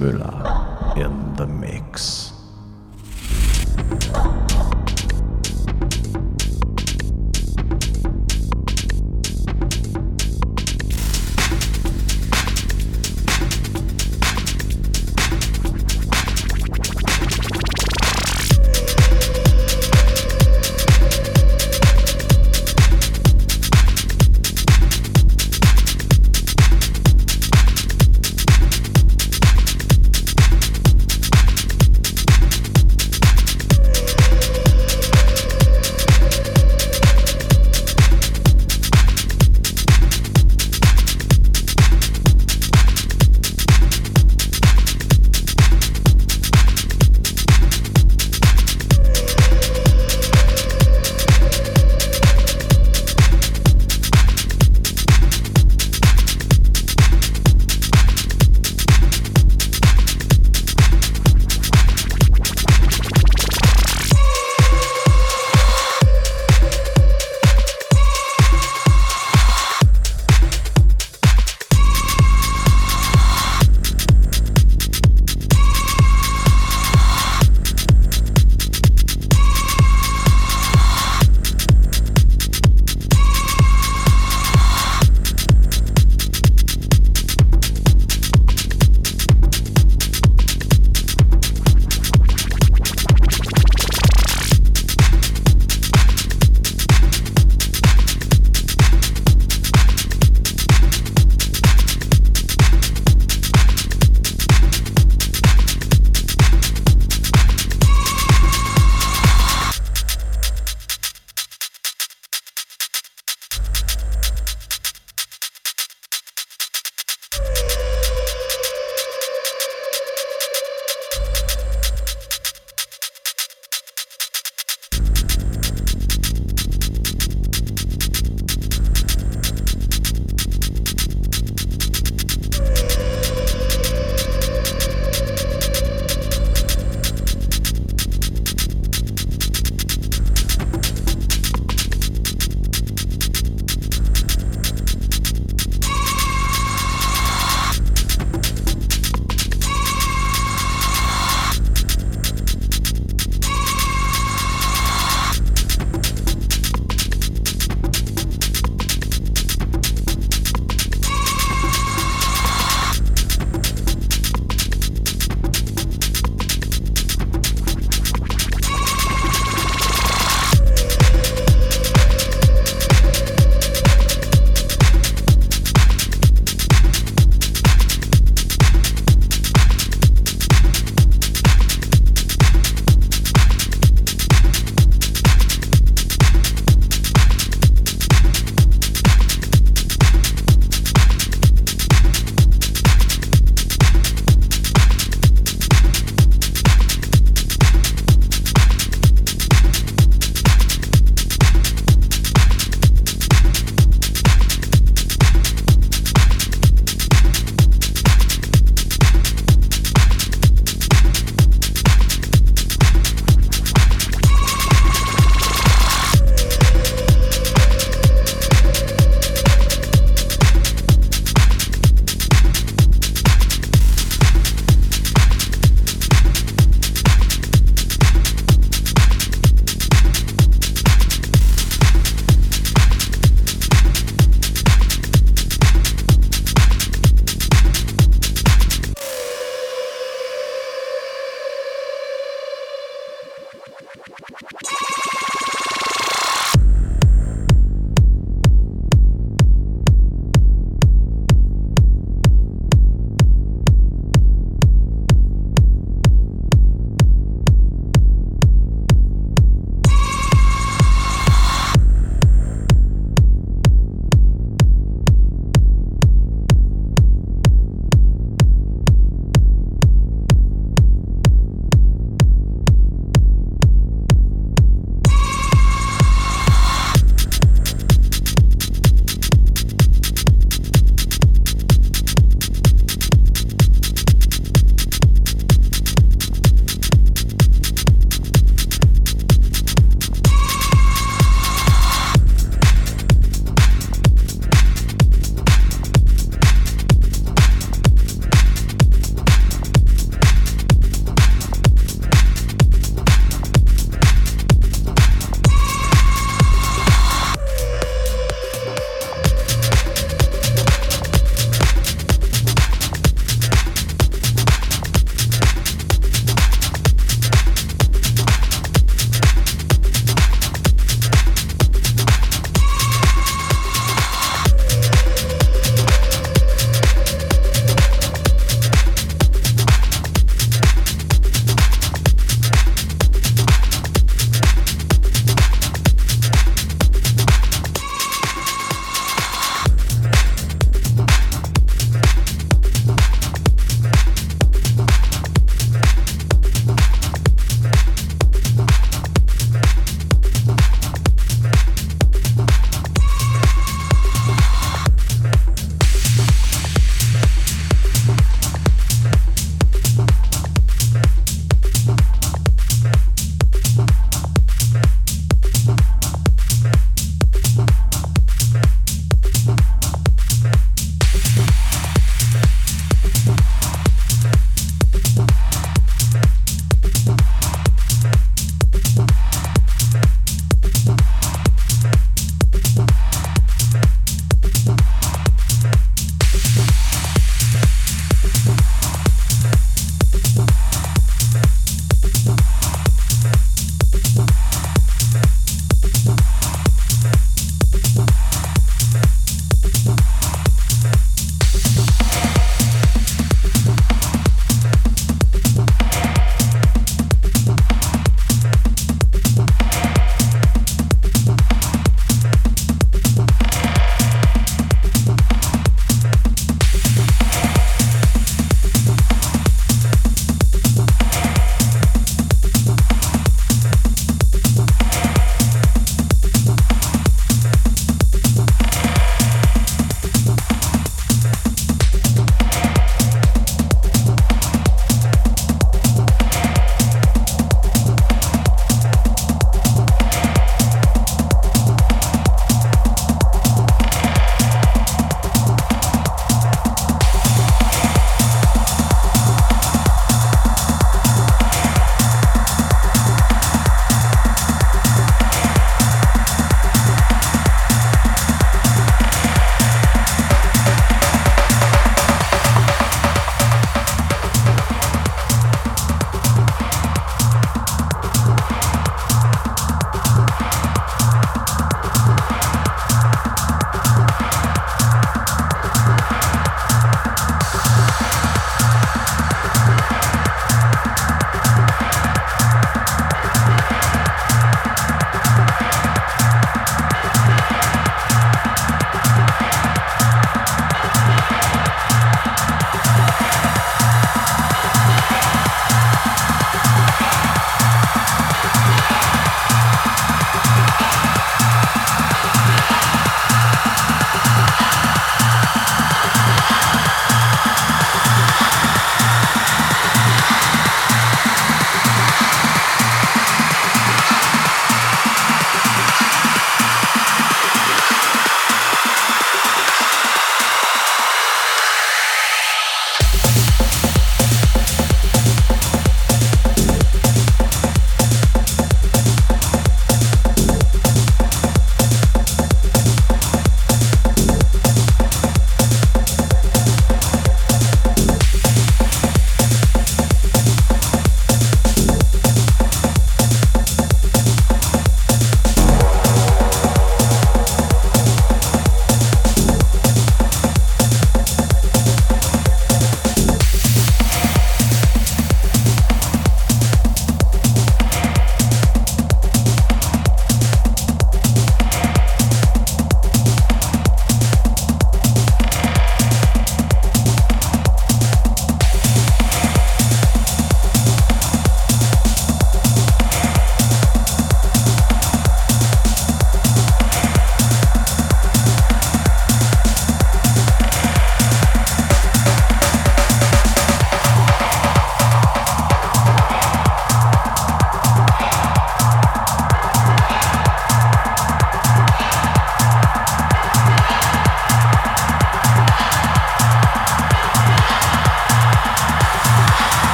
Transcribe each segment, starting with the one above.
Müller in the mix.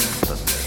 Сосед.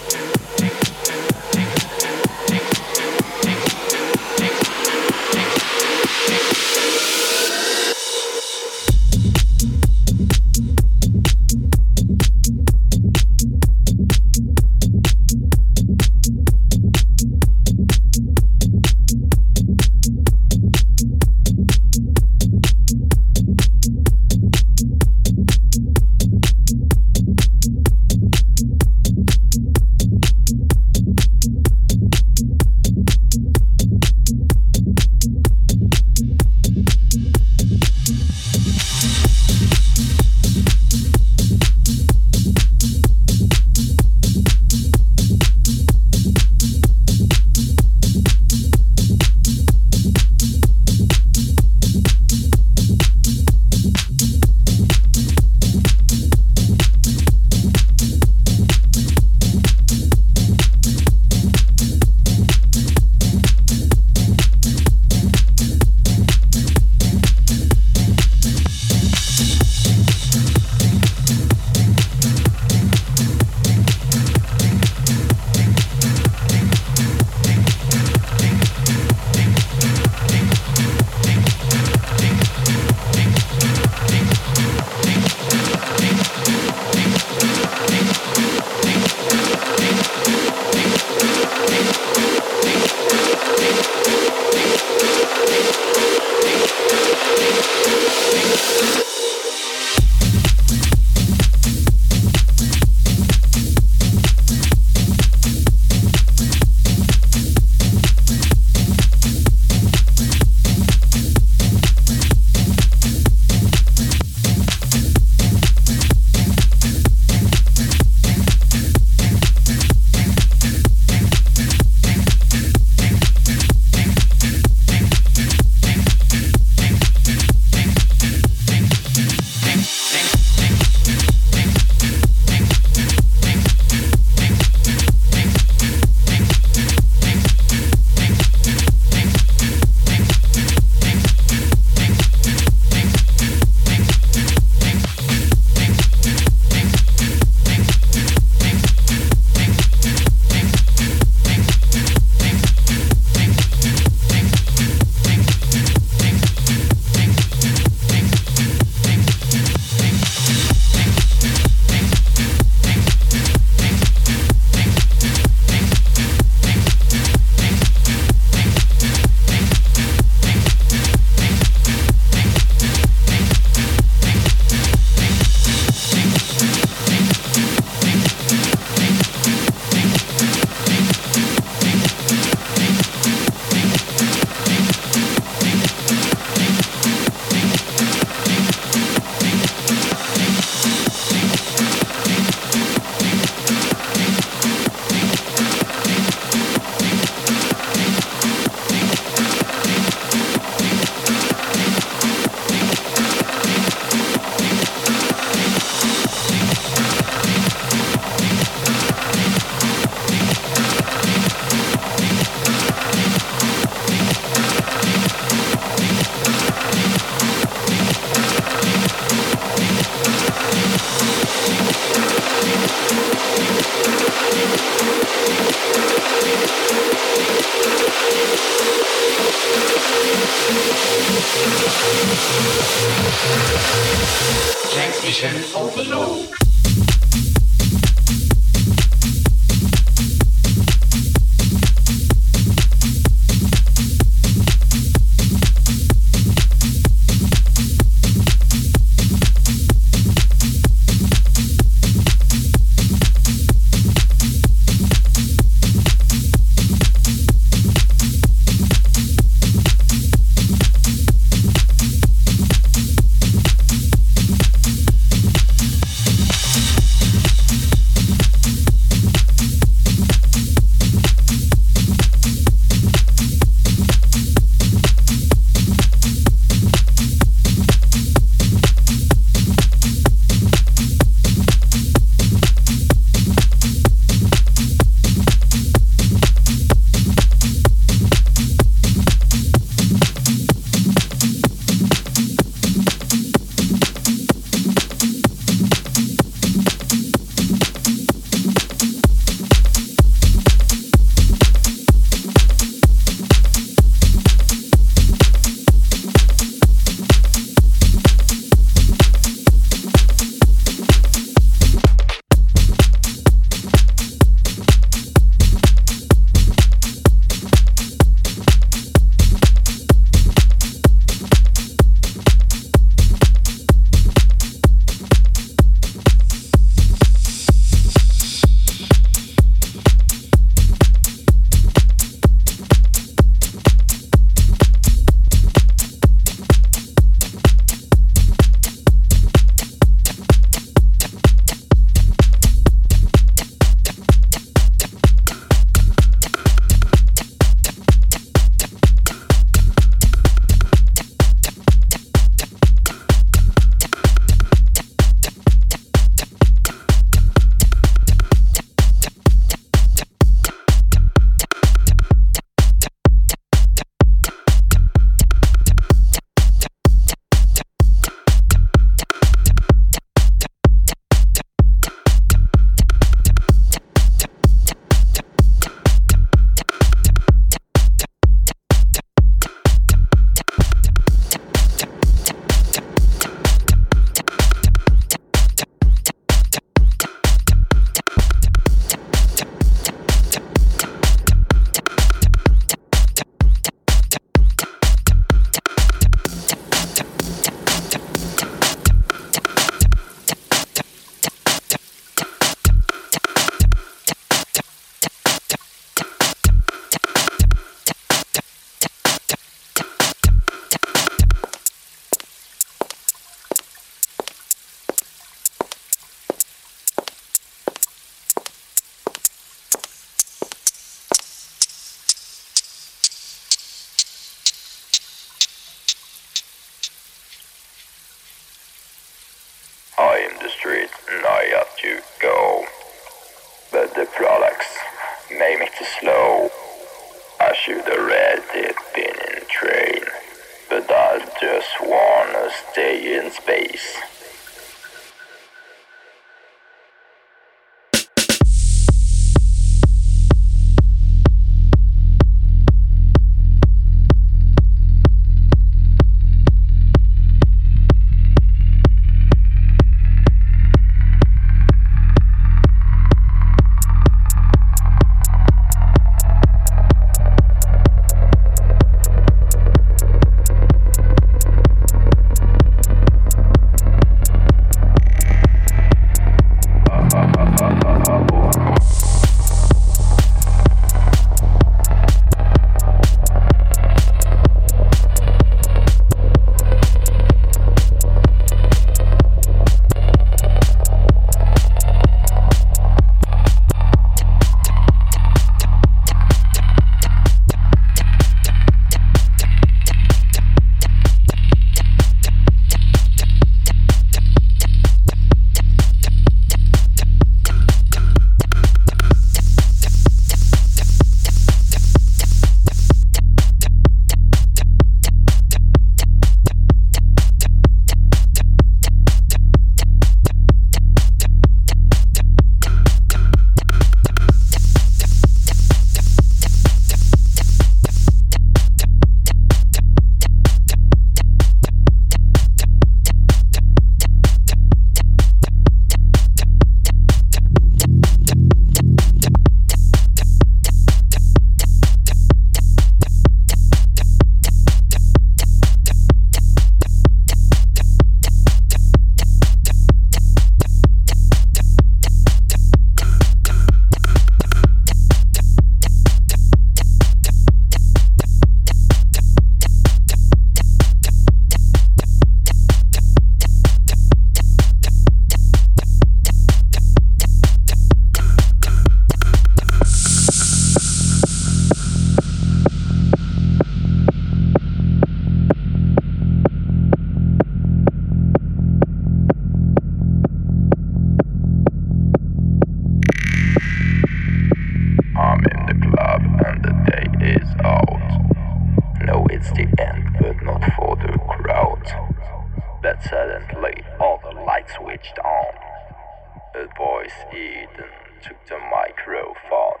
Took the microphone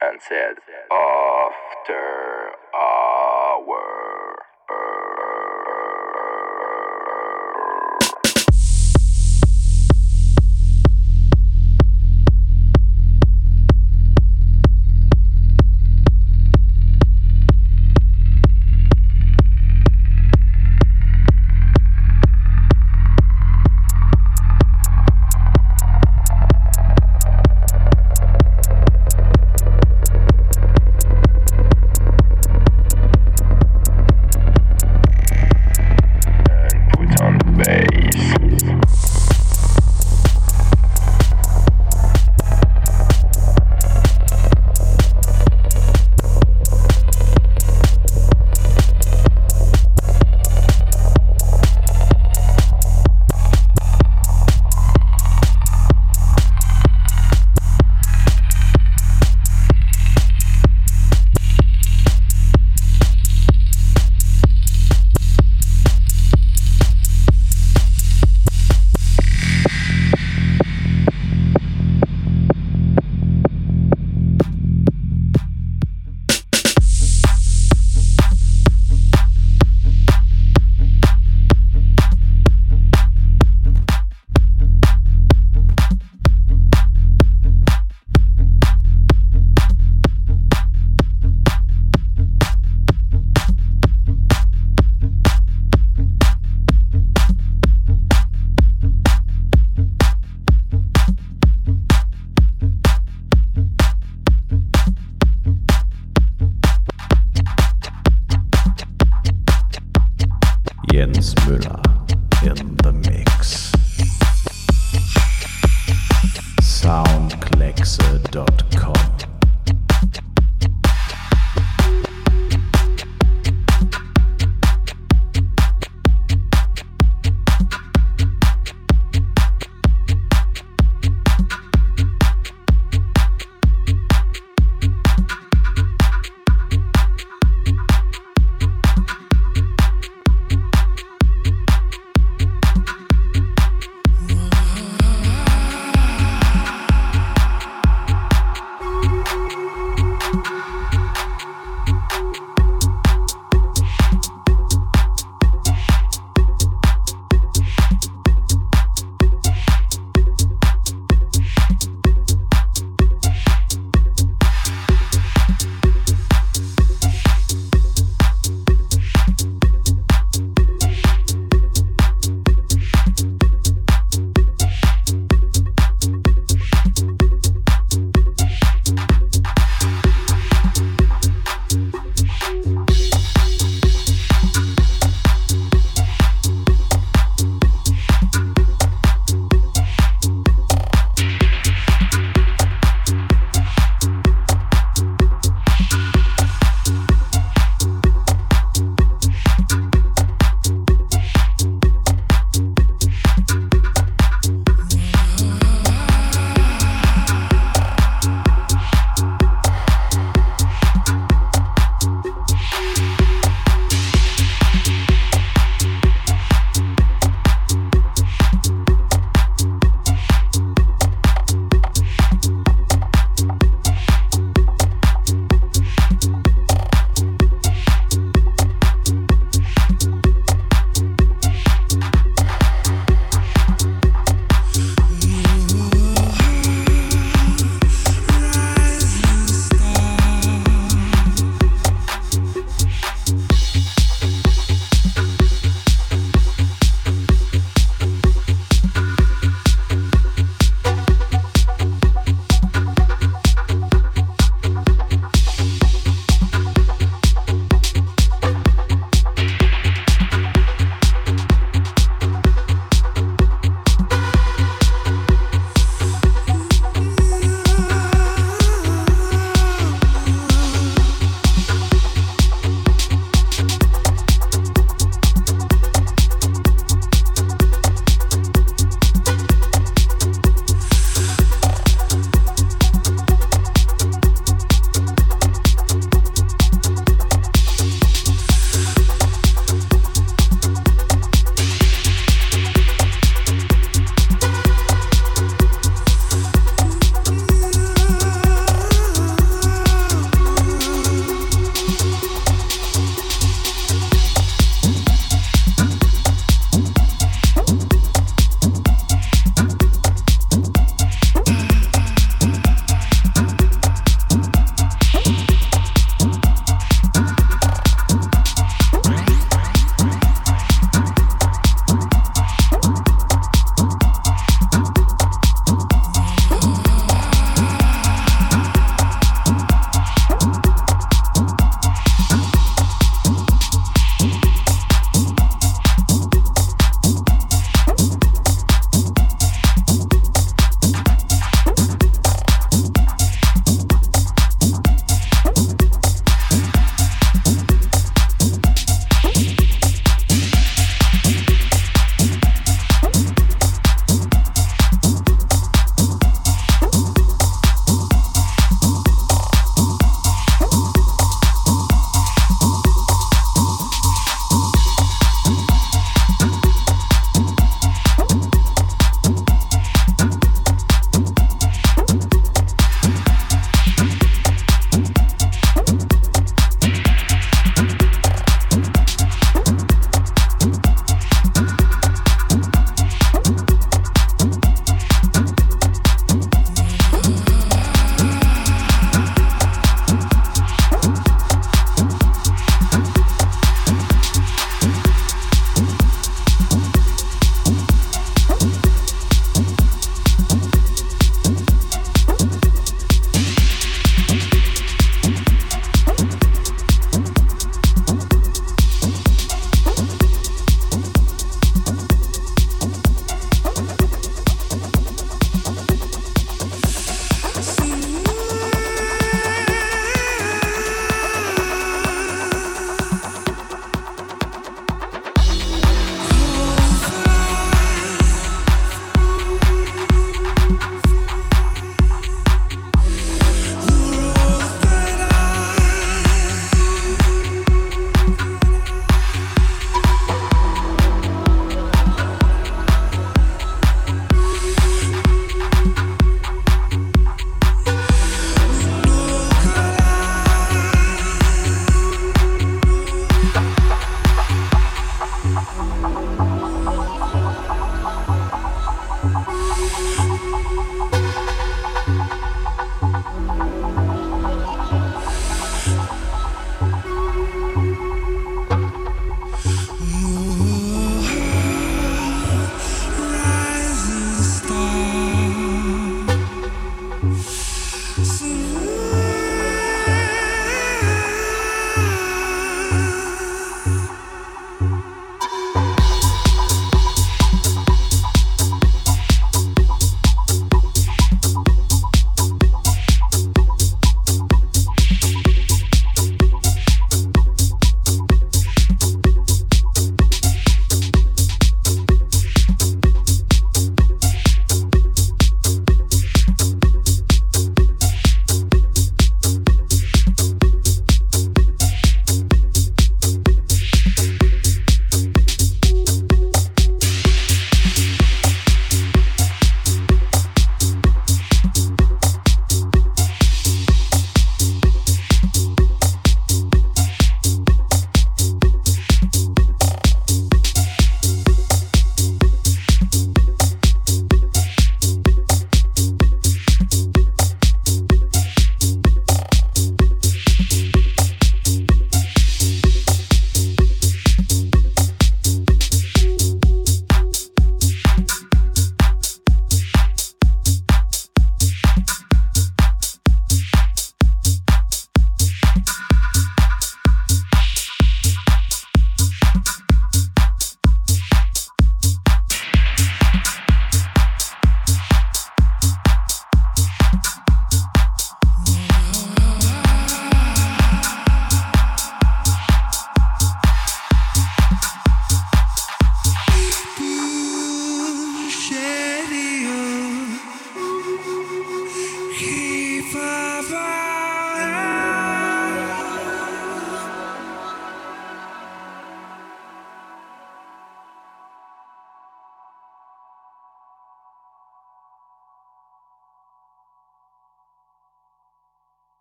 and said, After hour.